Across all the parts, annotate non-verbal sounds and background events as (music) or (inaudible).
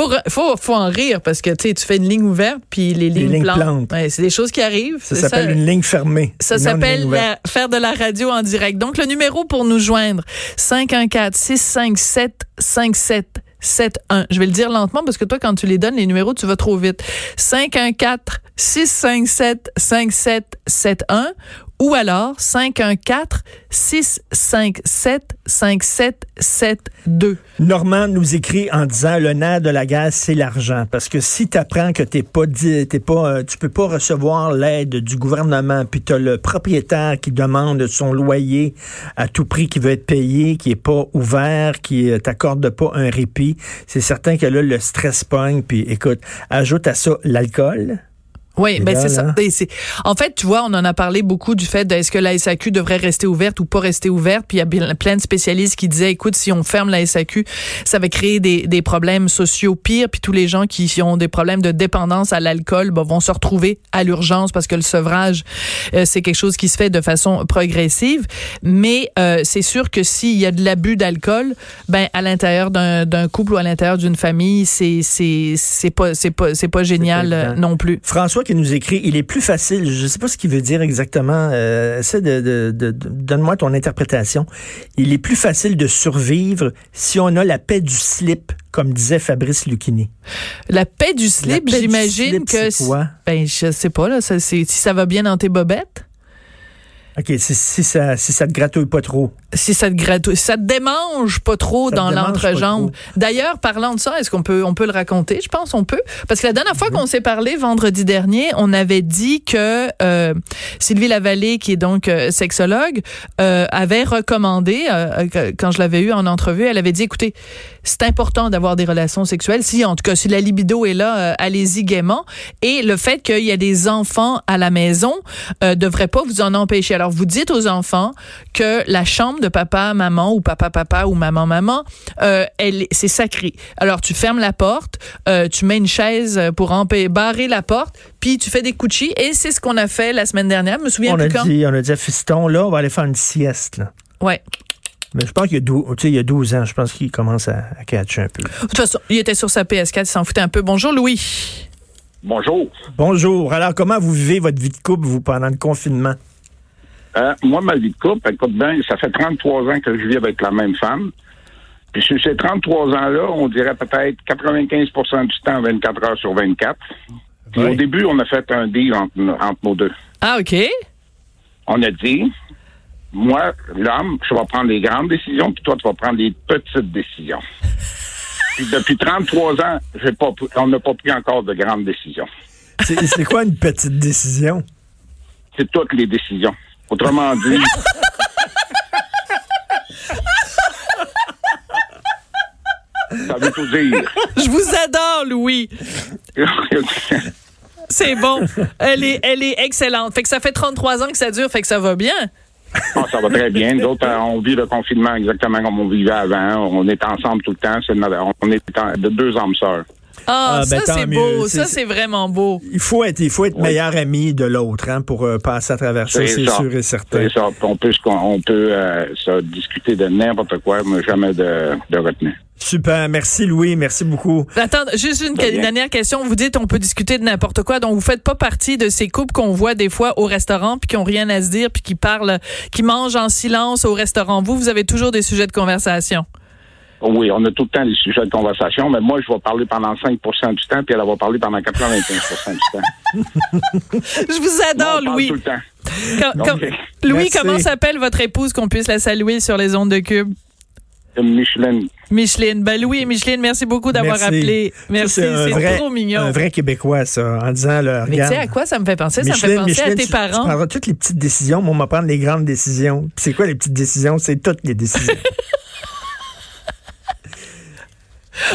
Faut, faut, faut en rire parce que tu fais une ligne ouverte puis les lignes, lignes plantes. plantes. Ouais, c'est des choses qui arrivent. Ça s'appelle une ligne fermée. Ça s'appelle faire de la radio en direct. Donc, le numéro pour nous joindre, 514-657-5771. Je vais le dire lentement parce que toi, quand tu les donnes, les numéros, tu vas trop vite. 514-657-5771 ou alors 514-657-5772. Normand nous écrit en disant le nerf de la guerre, c'est l'argent. Parce que si tu apprends que t'es pas t'es pas, euh, tu peux pas recevoir l'aide du gouvernement, puis tu as le propriétaire qui demande son loyer à tout prix qui veut être payé, qui est pas ouvert, qui euh, t'accorde pas un répit, c'est certain que là, le stress pogne. Puis écoute, ajoute à ça l'alcool. Oui, ben c'est ça. Et c'est- En fait, tu vois, on en a parlé beaucoup du fait de est-ce que la SAQ devrait rester ouverte ou pas rester ouverte? Puis il y a plein de spécialistes qui disaient, écoute, si on ferme la SAQ, ça va créer des, des problèmes sociaux pires. Puis tous les gens qui ont des problèmes de dépendance à l'alcool ben, vont se retrouver à l'urgence parce que le sevrage, euh, c'est quelque chose qui se fait de façon progressive. Mais euh, c'est sûr que s'il y a de l'abus d'alcool, ben à l'intérieur d'un d'un couple ou à l'intérieur d'une famille, c'est c'est c'est pas c'est pas c'est pas génial euh, non plus. François qui nous écrit, il est plus facile, je ne sais pas ce qu'il veut dire exactement, euh, de, de- de- de- donne-moi ton interprétation. Il est plus facile de survivre si on a la paix du slip, comme disait Fabrice Lucchini. La paix du slip, j'imagine que quoi? ben je sais pas là, ça, si ça va bien dans tes bobettes, OK, si, si ça si ça te gratouille pas trop. si ça te gratouille, ça te démange pas trop Ça dans l'entrejambe. D'ailleurs, parlant de ça, est-ce qu'on peut on peut le raconter? Je pense on peut parce que la dernière fois qu'on s'est parlé vendredi dernier, on avait dit que euh, Sylvie Lavallée qui est donc euh, sexologue euh, avait recommandé euh, que- quand je l'avais eu en entrevue, elle avait dit écoutez, c'est important d'avoir des relations sexuelles si en tout cas si la libido est là, euh, allez-y gaiement et le fait qu'il y a des enfants à la maison euh, devrait pas vous en empêcher. Alors vous dites aux enfants que la chambre de papa maman ou papa papa ou maman maman euh, elle c'est sacré. Alors tu fermes la porte, euh, tu mets une chaise pour barrer la porte, puis tu fais des couchis et c'est ce qu'on a fait la semaine dernière. Je me souviens On plus a, quand. dit, on a dit à Fiston, là, on va aller faire une sieste. Là. Ouais. Mais je pense qu'il y a, dou- tu sais, il y a 12 ans, je pense qu'il commence à, à catcher un peu. De toute façon, il était sur sa PS4, il s'en foutait un peu. Bonjour Louis. Bonjour. Bonjour. Alors, comment vous vivez votre vie de couple, vous, pendant le confinement? Euh, moi, ma vie de couple, écoute bien, ça fait 33 ans que je vis avec la même femme. Puis sur ces 33 ans-là, on dirait peut-être 95% du temps, 24 heures sur 24. Puis Ouais. au début, on a fait un deal entre, entre nos deux. Ah OK. On a dit, moi, l'homme, je vais prendre les grandes décisions, puis toi, tu vas prendre les petites décisions. (laughs) puis depuis 33 ans, j'ai pas, pr- on n'a pas pris encore de grandes décisions. C'est c'est quoi une petite décision? C'est toutes les décisions. Autrement dit, ça veut tout dire. Je vous adore Louis. (laughs) C'est bon. Elle est elle est excellente. Fait que ça fait 33 ans que ça dure, fait que ça va bien. Ah, ça va très bien. Nous autres, euh, on vit le confinement exactement comme on vivait avant. On est ensemble tout le temps. On est de deux âmes sœurs. Ah, Ah, ben, ça c'est beau, ça c'est vraiment beau. Il faut être, il faut être Oui. meilleur ami de l'autre hein, pour euh, passer à travers ça, c'est sûr et certain. Ça. On peut, se- on peut euh, discuter de n'importe quoi, mais jamais de, de retenue. Super. Merci, Louis. Merci beaucoup. Attends, juste une dernière question. Vous dites on peut discuter de n'importe quoi, donc vous faites pas partie de ces couples qu'on voit des fois au restaurant puis qui ont rien à se dire puis qui parlent, qui mangent en silence au restaurant. Vous, vous avez toujours des sujets de conversation. Oui, on a tout le temps les sujets de conversation, mais moi, je vais parler pendant 5% du temps, puis elle va parler pendant 95% du temps. (laughs) Je vous Moi, adore, on parle Louis. tout le temps. Donc, (laughs) Louis, Merci. comment s'appelle votre épouse qu'on puisse la saluer sur les ondes de Cube? Micheline. Micheline. Ben Louis et Micheline, merci beaucoup d'avoir Merci. appelé. Merci, un c'est vrai- trop mignon. Un vrai Québécois, ça, en disant, là, Mais tu sais à quoi ça me fait penser? ça me fait Micheline, penser à Micheline, tes tu, tu parents. prendras toutes les petites décisions, moi, on va prendre les grandes décisions. Puis c'est quoi les petites décisions? C'est toutes les décisions. (laughs)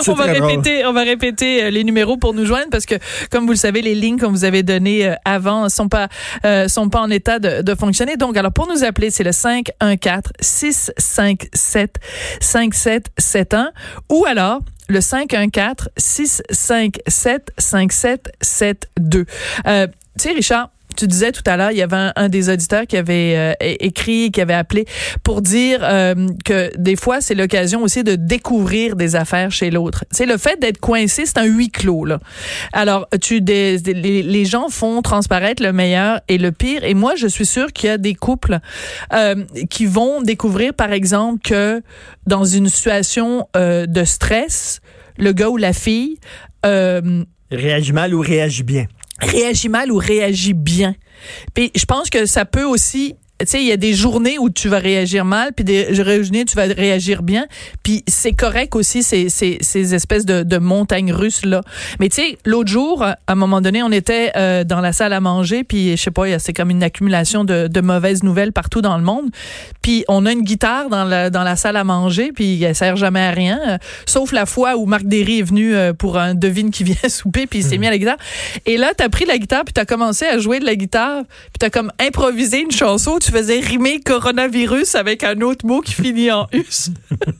on va répéter, on va répéter euh, les numéros pour nous joindre parce que, comme vous le savez, les lignes qu'on vous avait données euh, avant sont pas euh, sont pas en état de, de, fonctionner. Donc, alors pour nous appeler, c'est le 514 657 5771 ou alors le 514 657 5772. Euh, tu sais, Richard, tu disais tout à l'heure, il y avait un, des auditeurs qui avait euh, écrit, qui avait appelé pour dire euh, que des fois, c'est l'occasion aussi de découvrir des affaires chez l'autre. C'est le fait d'être coincé, c'est un huis clos. Là. Alors, tu des, les, gens font transparaître le meilleur et le pire. Et moi, je suis sûre qu'il y a des couples euh, qui vont découvrir, par exemple, que dans une situation de stress, le gars ou la fille réagit mal ou réagit bien réagit mal ou réagit bien. Puis je pense que ça peut aussi tu sais, il y a des journées où tu vas réagir mal, puis des journées où tu vas réagir bien. Puis c'est correct aussi, ces, ces, ces espèces de, de montagnes russes là. Mais tu sais, l'autre jour, à un moment donné, on était euh, dans la salle à manger, puis je sais pas, c'est comme une accumulation de, de, mauvaises nouvelles partout dans le monde. Puis on a une guitare dans la, dans la salle à manger, puis elle sert jamais à rien, euh, sauf la fois où Marc Derry est venu euh, pour un devine qui (laughs) vient souper, puis il s'est hmm. mis à la guitare. Et là, t'as pris la guitare, puis t'as commencé à jouer de la guitare, puis t'as comme improvisé une chanson tu faisais rimer coronavirus avec un autre mot qui finit en us.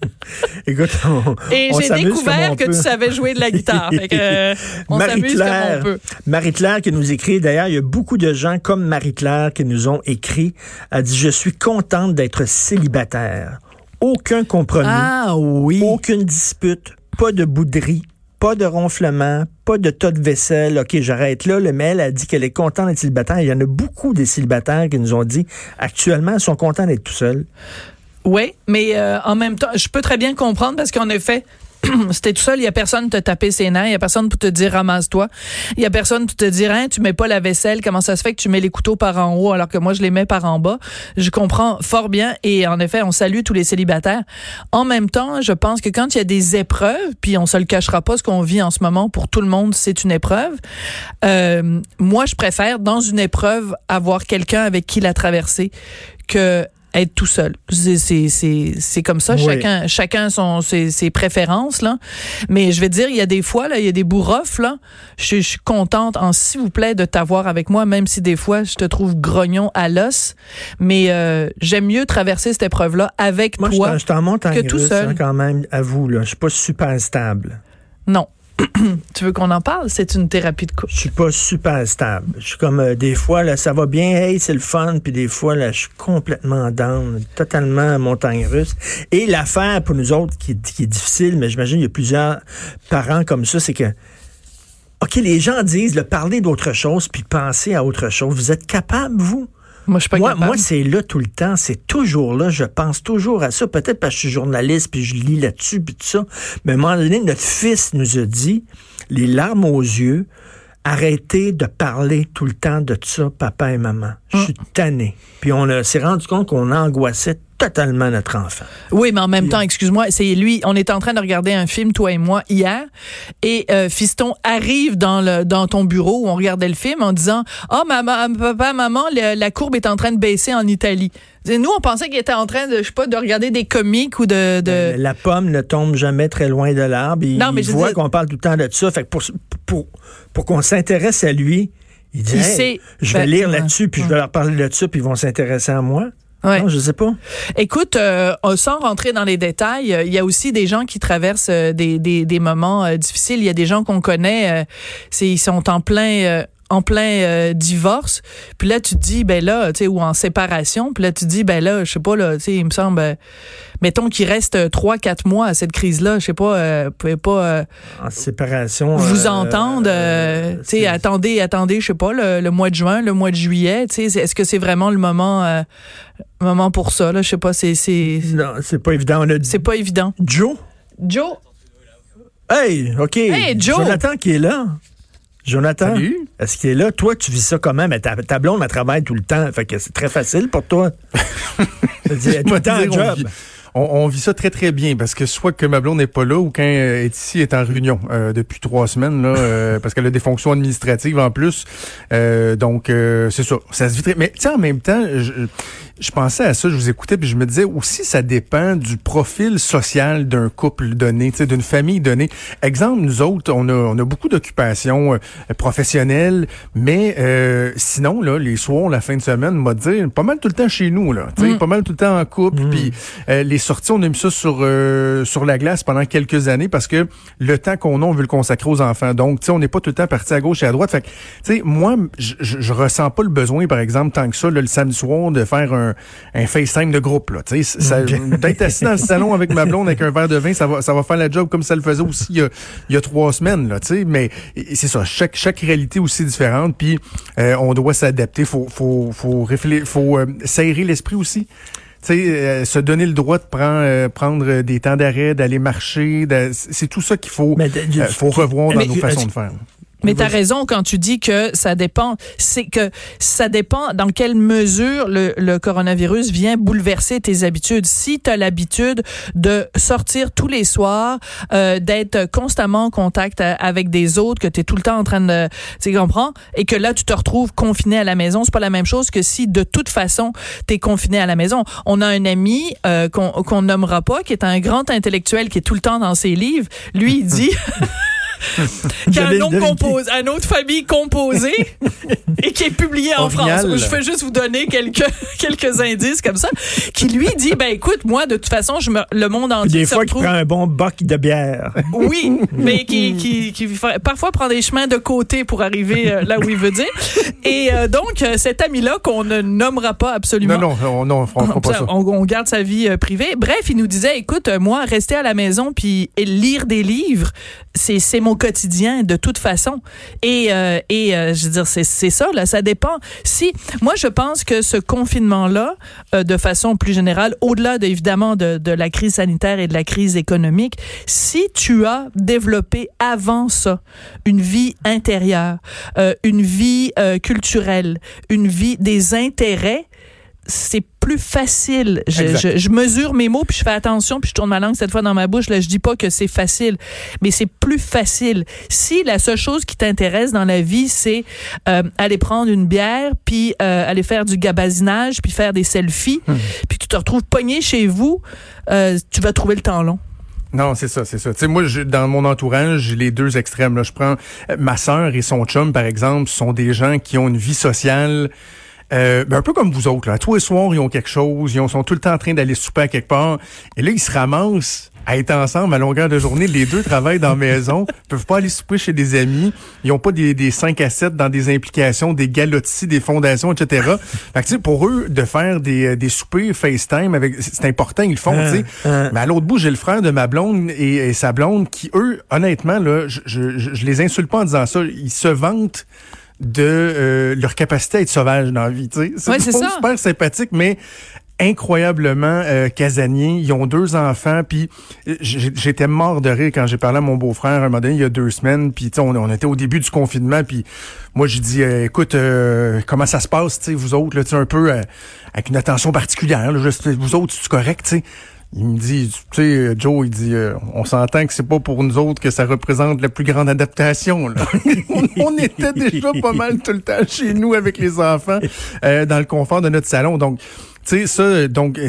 (laughs) Écoute, Et j'ai découvert que tu savais jouer de la guitare. Euh, on Marie-Claire, Marie-Claire qui nous écrit, d'ailleurs, il y a beaucoup de gens comme Marie-Claire qui nous ont écrit, a dit, je suis contente d'être célibataire. Aucun compromis. Ah oui. Aucune dispute. Pas de bouderie pas de ronflement, pas de tas de vaisselle. OK, j'arrête là. Le mail a dit qu'elle est contente d'être célibataire. Il y en a beaucoup des célibataires qui nous ont dit actuellement, ils sont contents d'être tout seuls. Oui, mais euh, en même temps, je peux très bien comprendre parce qu'en effet, (clears throat) c'était tout seul, il y a personne pour te taper ses nerfs, il y a personne pour te dire ramasse-toi. Il y a personne pour te dire hein, tu mets pas la vaisselle, comment ça se fait que tu mets les couteaux par en haut alors que moi je les mets par en bas? Je comprends fort bien et en effet, on salue tous les célibataires. En même temps, je pense que quand il y a des épreuves, puis on se le cachera pas ce qu'on vit en ce moment pour tout le monde, c'est une épreuve. Euh, moi, je préfère dans une épreuve avoir quelqu'un avec qui la traverser que être tout seul. C'est comme ça. Chacun, chacun son, ses, ses, préférences, là. Mais je vais dire, il y a des fois, là, il y a des bourrofs, là. Je, suis contente, en s'il vous plaît, de t'avoir avec moi, même si des fois, je te trouve grognon à l'os. Mais euh, j'aime mieux traverser cette épreuve-là avec moi, toi je t'en que tout seul. Hein, quand même, à vous, là. Je suis pas super stable. Non. (clears throat) tu veux qu'on en parle? C'est une thérapie de couple. Je suis pas super stable. Je suis comme euh, des fois, là, ça va bien, hey, c'est le fun, puis des fois, là, je suis complètement down, totalement montagne russe. Et l'affaire pour nous autres qui, est difficile, mais j'imagine il y a plusieurs parents comme ça, c'est que OK, les gens disent le parler d'autre chose puis penser à autre chose. Vous êtes capable, vous? Moi, je suis pas moi, c'est là tout le temps. C'est toujours là. Je pense toujours à ça. Peut-être parce que je suis journaliste puis je lis là-dessus puis tout ça. Mais à un moment donné, notre fils nous a dit, les larmes aux yeux, arrêtez de parler tout le temps de ça, papa et maman. Je suis hum. tanné. Puis on s'est rendu compte qu'on angoissait totalement notre enfant. Oui, mais en même temps, excuse-moi, c'est lui. On est en train de regarder un film, toi et moi, hier, et euh, Fiston arrive dans le dans ton bureau où on regardait le film en disant, oh maman, papa, maman, la, courbe est en train de baisser en Italie. Nous, on pensait qu'il était en train de, je sais pas, de regarder des comiques ou de. Ben, la pomme ne tombe jamais très loin de l'arbre. Il, non, mais il voit qu'on parle tout le temps de ça. Fait que pour pour pour qu'on s'intéresse à lui. Il dit, je vais ben, lire là-dessus, puis je vais leur parler de ça, puis ils vont s'intéresser à moi. Ouais. Non, je sais pas. Écoute, euh, sans rentrer dans les détails, euh, il y a aussi des gens qui traversent euh, des, des, des, moments difficiles. Il y a des gens qu'on connaît, c'est ils sont en plein en plein euh, divorce, puis là tu te dis ben là, tu sais ou en séparation, puis là tu te dis ben là, je sais pas là, tu sais, il me semble euh, mettons qu'il reste trois quatre mois à cette crise-là, je sais pas euh, pouvez pas euh, en séparation vous entendre tu sais attendez attendez, je sais pas le, mois de juin, le mois de juillet, tu sais est-ce que c'est vraiment le moment moment pour ça là, je sais pas c'est c'est Non, c'est pas évident, C'est pas évident. Joe? Joe? Hey, OK. Hey, Joe. Jonathan qui est là. Jonathan, est-ce qu'il est là? Toi, tu vis ça comment? Mais ta, ta blonde, elle travaille tout le temps. Fait que c'est très facile pour toi. tout job on, vit ça très, très bien parce que soit que ma blonde n'est pas là ou quand elle est ici, elle est en réunion euh, depuis trois semaines, là, euh, (laughs) parce qu'elle a des fonctions administratives en plus. Euh, donc, c'est ça. Ça se vit très... Mais tu sais, en même temps, je pensais à ça, je vous écoutais, puis je me disais aussi, ça dépend du profil social d'un couple donné, d'une famille donnée. Exemple, nous autres, on a, on a beaucoup d'occupations euh, professionnelles, mais euh, sinon, là, les soirs, la fin de semaine, m'a dit, pas mal tout le temps chez nous, là, mm. pas mal tout le temps en couple, mm. puis euh, les sorties, on a mis ça sur sur la glace pendant quelques années parce que le temps qu'on a, on veut le consacrer aux enfants. Donc, tu sais, on n'est pas tout le temps parti à gauche et à droite. Fait tu sais, moi, je, je, ressens pas le besoin, par exemple, tant que ça, le samedi soir, de faire un, un FaceTime de groupe. Là, d'être assis dans le salon avec ma blonde avec un verre de vin, ça va, ça va faire la job comme ça le faisait aussi il y a, il y a trois semaines. Là, mais c'est ça, chaque, chaque réalité aussi différente. Puis euh, on doit s'adapter. Faut, faut, faut réfléchir, faut euh, s'aérer l'esprit aussi. Euh, se donner le droit de prendre, euh, prendre des temps d'arrêt, d'aller marcher, c'est tout ça qu'il faut, faut revoir dans nos façons de faire. Mais tu as raison quand tu dis que ça dépend. C'est que ça dépend dans quelle mesure le, le coronavirus vient bouleverser tes habitudes. Si tu as l'habitude de sortir tous les soirs, euh, d'être constamment en contact avec des autres, que tu es tout le temps en train de... Tu comprends? Et que là, tu te retrouves confiné à la maison, c'est pas la même chose que si de toute façon, tu es confiné à la maison. On a un ami euh, qu'on nommera pas, qui est un grand intellectuel qui est tout le temps dans ses livres. Lui, il dit... (laughs) (laughs) (laughs) qui a un nom composé, un autre famille composée et qui est publié en France. Je vais juste vous donner quelques (laughs) quelques indices comme ça. Qui lui dit ben écoute moi de toute façon je me, le monde entier des fois qui prend un bon boc de bière. (laughs) Oui, mais qui, qui, qui parfois prend des chemins de côté pour arriver euh, là où il veut dire. Et euh, donc euh, cet ami là qu'on ne nommera pas absolument. Non non non, on, pas ça. On, garde sa vie privée. Bref, il nous disait écoute moi rester à la maison puis lire des livres c'est mon quotidien de toute façon. Et, euh, et euh, je veux dire, c'est ça, là, ça dépend. Si, moi, je pense que ce confinement-là, euh, de façon plus générale, au-delà de, évidemment de, de la crise sanitaire et de la crise économique, si tu as développé avant ça une vie intérieure, une vie culturelle, une vie des intérêts, c'est plus facile. Je, je, mesure mes mots, puis je fais attention, puis je tourne ma langue cette fois dans ma bouche. Là, je dis pas que c'est facile, mais c'est plus facile. Si la seule chose qui t'intéresse dans la vie, c'est euh, aller prendre une bière, puis euh, aller faire du gabazinage, puis faire des selfies, hum. puis tu te retrouves pogné chez vous, euh, tu vas trouver le temps long. Non, c'est ça, c'est ça. Tu sais, moi, je, dans mon entourage, j'ai les deux extrêmes. Là. Je prends ma sœur et son chum, par exemple, sont des gens qui ont une vie sociale euh, ben un peu comme vous autres, là. Tous les soirs, ils ont quelque chose, ils sont tout le temps en train d'aller souper à quelque part. Et là, ils se ramassent à être ensemble à longueur de journée. Les deux travaillent dans la maison, (laughs) peuvent pas aller souper chez des amis. Ils ont pas des, des 5 à 7 dans des implications, des galotis, des fondations, etc. Fait que, pour eux, de faire des, des soupers FaceTime, avec c'est important, ils le font. tu sais. Hein, hein. Mais à l'autre bout, j'ai le frère de ma blonde et, sa blonde qui, eux, honnêtement, là, je, je, je les insulte pas en disant ça. Ils se vantent de euh, leur capacité à être sauvage dans la vie. C'est super sympathique, mais incroyablement euh, casanier. Ils ont deux enfants, puis euh, j'étais mort de rire quand j'ai parlé à mon beau-frère un moment donné, il y a deux semaines, puis on, on était au début du confinement, puis moi j'ai dit, euh, écoute, comment ça se passe, vous autres, là, un peu avec une attention particulière, là, vous autres, c'est correct, tu sais? Il me dit, tu sais, Joe, il dit, euh, on s'entend que c'est pas pour nous autres que ça représente la plus grande adaptation. (laughs) On, était déjà pas mal tout le temps chez nous avec les enfants, euh, dans le confort de notre salon. Donc, tu sais, ça, donc,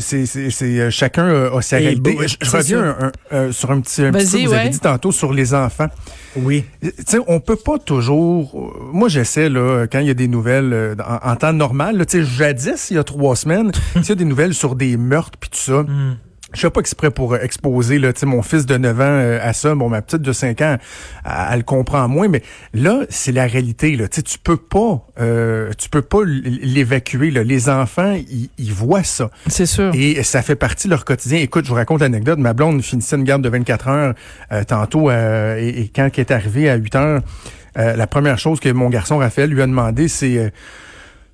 c'est, c'est, chacun a, sa réalité. je, reviens sur un petit, un petit que vous avez dit tantôt sur les enfants. Oui. Tu sais, on peut pas toujours. Moi, j'essaie là quand il y a des nouvelles en, temps normal. Tu sais, jadis, il y a trois semaines, (laughs) il y a des nouvelles sur des meurtres puis tout ça. Hmm je fais pas exprès pour euh, exposer là, mon fils de 9 ans euh, à ça. Bon, ma petite de 5 ans, elle, le comprend moins, mais là, c'est la réalité. Là. Tu peux pas euh, tu peux pas l'évacuer. Les enfants, ils, voient ça. C'est sûr. Et ça fait partie de leur quotidien. Écoute, je vous raconte l'anecdote. Ma blonde finissait une garde de 24 heures tantôt et, quand elle est arrivée à 8 heures, la première chose que mon garçon Raphaël lui a demandé, c'est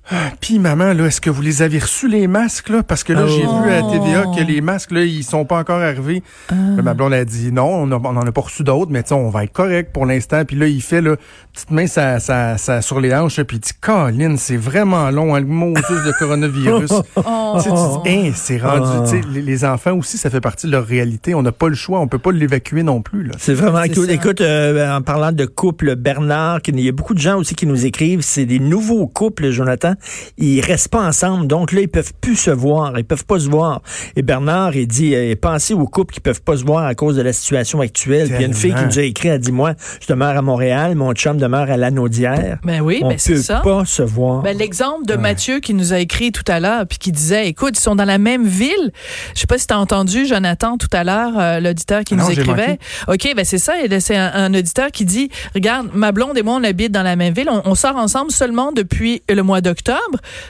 ah, puis maman, là, est-ce que vous les avez reçus les masques là? Parce que là, j'ai vu à TVA que les masques là, ils sont pas encore arrivés. Ah. ma blonde a dit non, on, a, en a pas reçu d'autres, mais on va être correct pour l'instant. Puis là, il fait là, petite main ça, ça, ça sur les hanches, puis il dit Colin, c'est vraiment long, hein, le Moses de coronavirus. (laughs) oh. Tu c'est rendu. sais, Les, enfants aussi, ça fait partie de leur réalité. On n'a pas le choix, on peut pas l'évacuer non plus. C'est vraiment cool. Écoute, euh, en parlant de couple Bernard, il y a beaucoup de gens aussi qui nous écrivent. C'est des nouveaux couples, Jonathan ils restent pas ensemble. Donc là, ils peuvent plus se voir. Ils peuvent pas se voir. Et Bernard, il dit, euh, pensez aux couples qui peuvent pas se voir à cause de la situation actuelle. Puis il y a une fille qui nous a écrit, elle dit, moi, je demeure à Montréal, mon chum demeure à Lanaudière. Ben oui, On ben c'est peut ça. pas se voir. Ben, L'exemple de Mathieu qui nous a écrit tout à l'heure, puis qui disait, écoute, ils sont dans la même ville. Je sais pas si tu as entendu, Jonathan, tout à l'heure, euh, l'auditeur qui Ah nous écrivait. OK, ben c'est ça. C'est un, un auditeur qui dit, regarde, ma blonde et moi, on habite dans la même ville. On, on sort ensemble seulement depuis le mois d'octobre.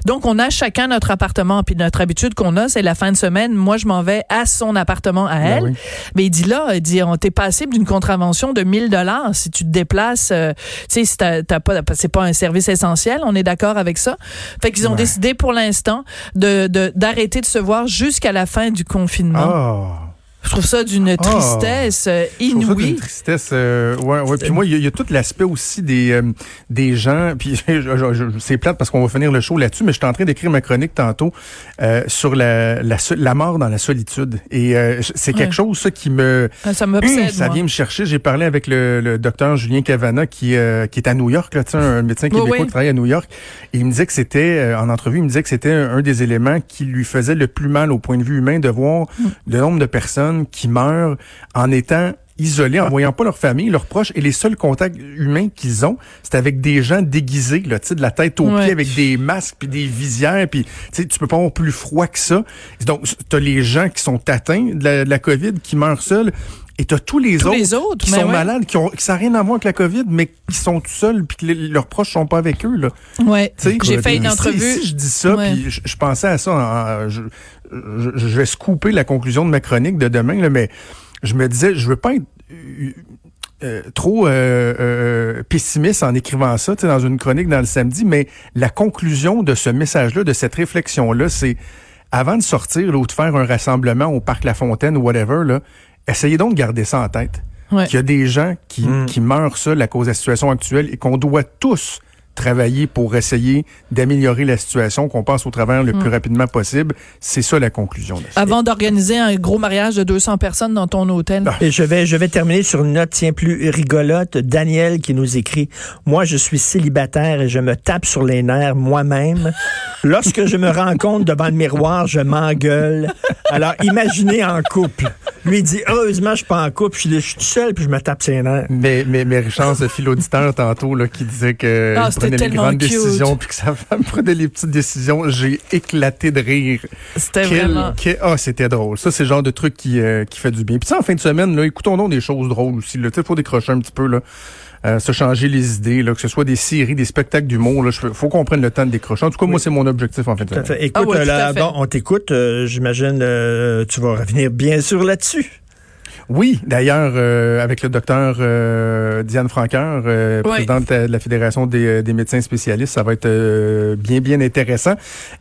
Donc, on a chacun notre appartement. Puis notre habitude qu'on a, c'est la fin de semaine. Moi, je m'en vais à son appartement à elle. oui. Mais il dit là, il dit, on t'est passible d'une contravention de 1000 dollars si tu te déplaces. euh, tu sais, si t'as t'as pas, c'est pas un service essentiel. On est d'accord avec ça. Fait qu'ils ont Ouais. décidé pour l'instant de de- d'arrêter de, se voir jusqu'à la fin du confinement. Ah. Je trouve ça d'une tristesse euh, inouïe. tristesse. euh, ouais, ouais. Puis moi, il y, a- il y a tout l'aspect aussi des euh, des gens. Puis (laughs) c'est plate parce qu'on va finir le show là-dessus, mais je suis en train d'écrire ma chronique tantôt euh, sur la, la mort dans la solitude. Et c'est quelque Ouais. chose ça qui me Ah, Ça m'obsède, ça moi. vient me chercher. J'ai parlé avec le, le docteur Julien Cavana qui, qui est à New York, là, un médecin Oui, québécois oui. qui travaille à New York. Et il me disait que c'était, en entrevue, il me disait que c'était un, un des éléments qui lui faisait le plus mal au point de vue humain de voir Mm. le nombre de personnes qui meurent en étant isolés, en (laughs) voyant pas leur famille, leurs proches, et les seuls contacts humains qu'ils ont, c'est avec des gens déguisés, là, de la tête aux Ouais. pieds, avec des masques puis des visières, puis tu peux pas avoir plus froid que ça. Donc, t'as les gens qui sont atteints de la, de la COVID, qui meurent seuls, et t'as tous les Tous autres, les autres, qui sont ouais. malades, qui ont, qui ça n'a rien à voir avec la COVID, mais qui sont tout seuls, puis que les- leurs proches sont pas avec eux, là. Ouais. J'ai fait une entrevue. Si, je dis ça, puis je, je pensais à ça, en- en- je, je, je vais scooper la conclusion de ma chronique de demain, là, mais je me disais, je veux pas être euh, euh, trop euh, euh, pessimiste en écrivant ça, tu sais, dans une chronique dans le samedi, mais la conclusion de ce message-là, de cette réflexion-là, c'est avant de sortir là, ou de faire un rassemblement au parc La Fontaine ou whatever, là, essayez donc de garder ça en tête. Ouais. Qu'il y a des gens qui, Mm. qui meurent seuls à cause de la situation actuelle et qu'on doit tous travailler pour essayer d'améliorer la situation, qu'on passe au travers le plus rapidement possible. C'est ça la conclusion. de ça. Avant d'organiser un gros mariage de 200 personnes dans ton hôtel. Ah. Et je vais, je vais terminer sur une note, tiens, plus rigolote. Daniel qui nous écrit, moi, je suis célibataire et je me tape sur les nerfs moi-même. Lorsque je me rends compte devant le miroir, je m'engueule. Alors, imaginez en couple. Lui il dit, heureusement, je suis pas en couple, je suis, je suis tout seul puis je me tape ses nerfs. Mais, mais, mais Richard, ce fil auditeur tantôt, là, qui disait que Ah, prenait les grandes cute. décisions puis que sa femme prenait les petites décisions, j'ai éclaté de rire. C'était vraiment. quel- ah, c'était drôle. Ça, c'est le genre de truc qui, euh, qui fait du bien. Puis ça, en fin de semaine, là, écoutons donc des choses drôles aussi. Il faut décrocher un petit peu, là. Euh, se changer les idées, là, que ce soit des séries, des spectacles d'humour. Il faut qu'on prenne le temps de décrocher. En tout cas, moi, c'est mon objectif en fin de Tout à semaine. fait. Écoute, Ah ouais, tout là, à fait. bon, on t'écoute. euh, J'imagine, euh, tu vas revenir bien sûr là-dessus. Oui, d'ailleurs, euh, avec le docteur euh, Diane Franqueur, euh, Oui. présidente de la Fédération des, des médecins spécialistes, ça va être euh, bien, bien intéressant.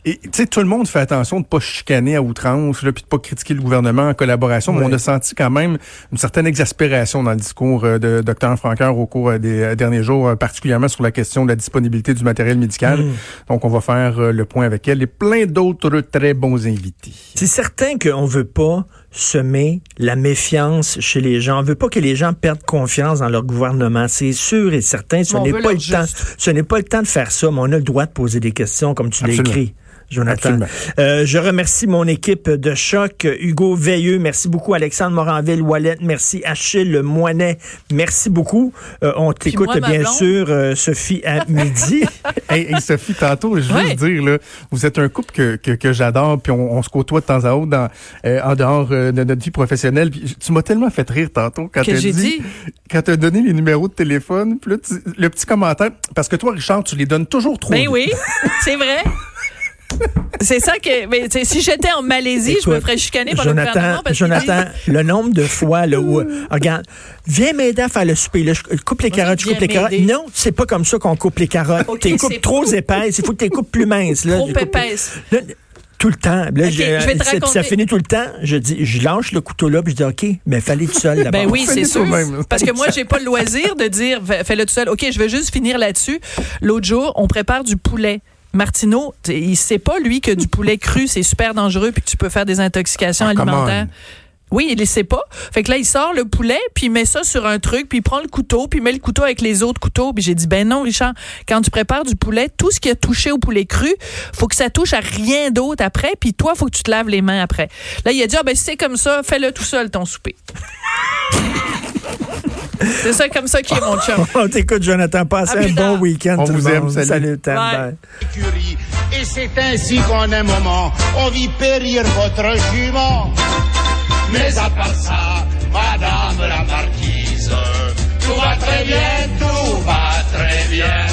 Et tu sais, tout le monde fait attention de pas chicaner à outrance, là, puis de pas critiquer le gouvernement en collaboration, mais on a senti quand même une certaine exaspération dans le discours euh, de docteur Franqueur au cours euh, des euh, derniers jours, euh, particulièrement sur la question de la disponibilité du matériel médical. Mm. Donc, on va faire euh, le point avec elle et plein d'autres très bons invités. C'est certain qu'on veut pas semer la méfiance chez les gens. On veut pas que les gens perdent confiance dans leur gouvernement. C'est sûr et certain. Ce n'est pas le temps. Ce n'est pas le temps de faire ça, mais on a le droit de poser des questions comme tu écrit. Jonathan. Euh, je remercie mon équipe de choc, Hugo Veilleux, merci beaucoup, Alexandre Moranville, Wallet, merci, Achille Moinet, merci beaucoup. Euh, on t'écoute bien blonde. sûr, euh, Sophie, à (laughs) midi. Hey, hey, Sophie, tantôt, je veux dire, là, vous êtes un couple que, que, que j'adore, puis on, on se côtoie de temps à autre dans, euh, en dehors euh, de notre vie professionnelle. Puis tu m'as tellement fait rire tantôt quand tu j'ai dit, dit. quand tu as donné les numéros de téléphone, puis là, tu- le petit commentaire, parce que toi, Richard, tu les donnes toujours trop Ben vite. oui, (laughs) c'est vrai. C'est ça que. Mais tu si j'étais en Malaisie, je me ferais chicaner par le Jonathan, gouvernement. parce Jonathan, le nombre de fois là, où, (laughs) regarde, viens m'aider à faire le souper. Là, je coupe les carottes, je coupe les carottes. Non, c'est pas comme ça qu'on coupe les carottes. Ok, t'es c'est coupes trop épaisses. Il faut que t'es coupes plus minces. Là. Trop Je coupe- épaisse. Là, tout le temps. Là, je vais te ça- puis ça raconter. finit tout le temps. Je dis, je lâche le couteau là, puis je dis, OK, mais fallait tout seul d'abord. Ben oui, c'est sûr. Parce que moi, j'ai pas le loisir de dire fais- fais-le tout seul. OK, je vais juste finir là-dessus. L'autre jour, on prépare du poulet. Martineau, il sait pas lui que du poulet cru c'est super dangereux puis que tu peux faire des intoxications Ah, alimentaires. Oui, il ne sait pas. Fait que là, il sort le poulet, puis il met ça sur un truc, puis il prend le couteau, puis il met le couteau avec les autres couteaux. Puis j'ai dit, ben non, Richard, quand tu prépares du poulet, tout ce qui a touché au poulet cru, faut que ça touche à rien d'autre après, puis toi, faut que tu te laves les mains après. Là, il a dit, ah ben c'est comme ça, fais-le tout seul, ton souper. C'est ça comme ça qui est mon chum. (laughs) On t'écoute, Jonathan. Passe un bon week-end. On tout vous monde. aime. Salut. Salut Et c'est ainsi qu'on un moment. On vit périr votre jument. Mais à part ça, Madame la Marquise, tout va très bien, tout va très bien.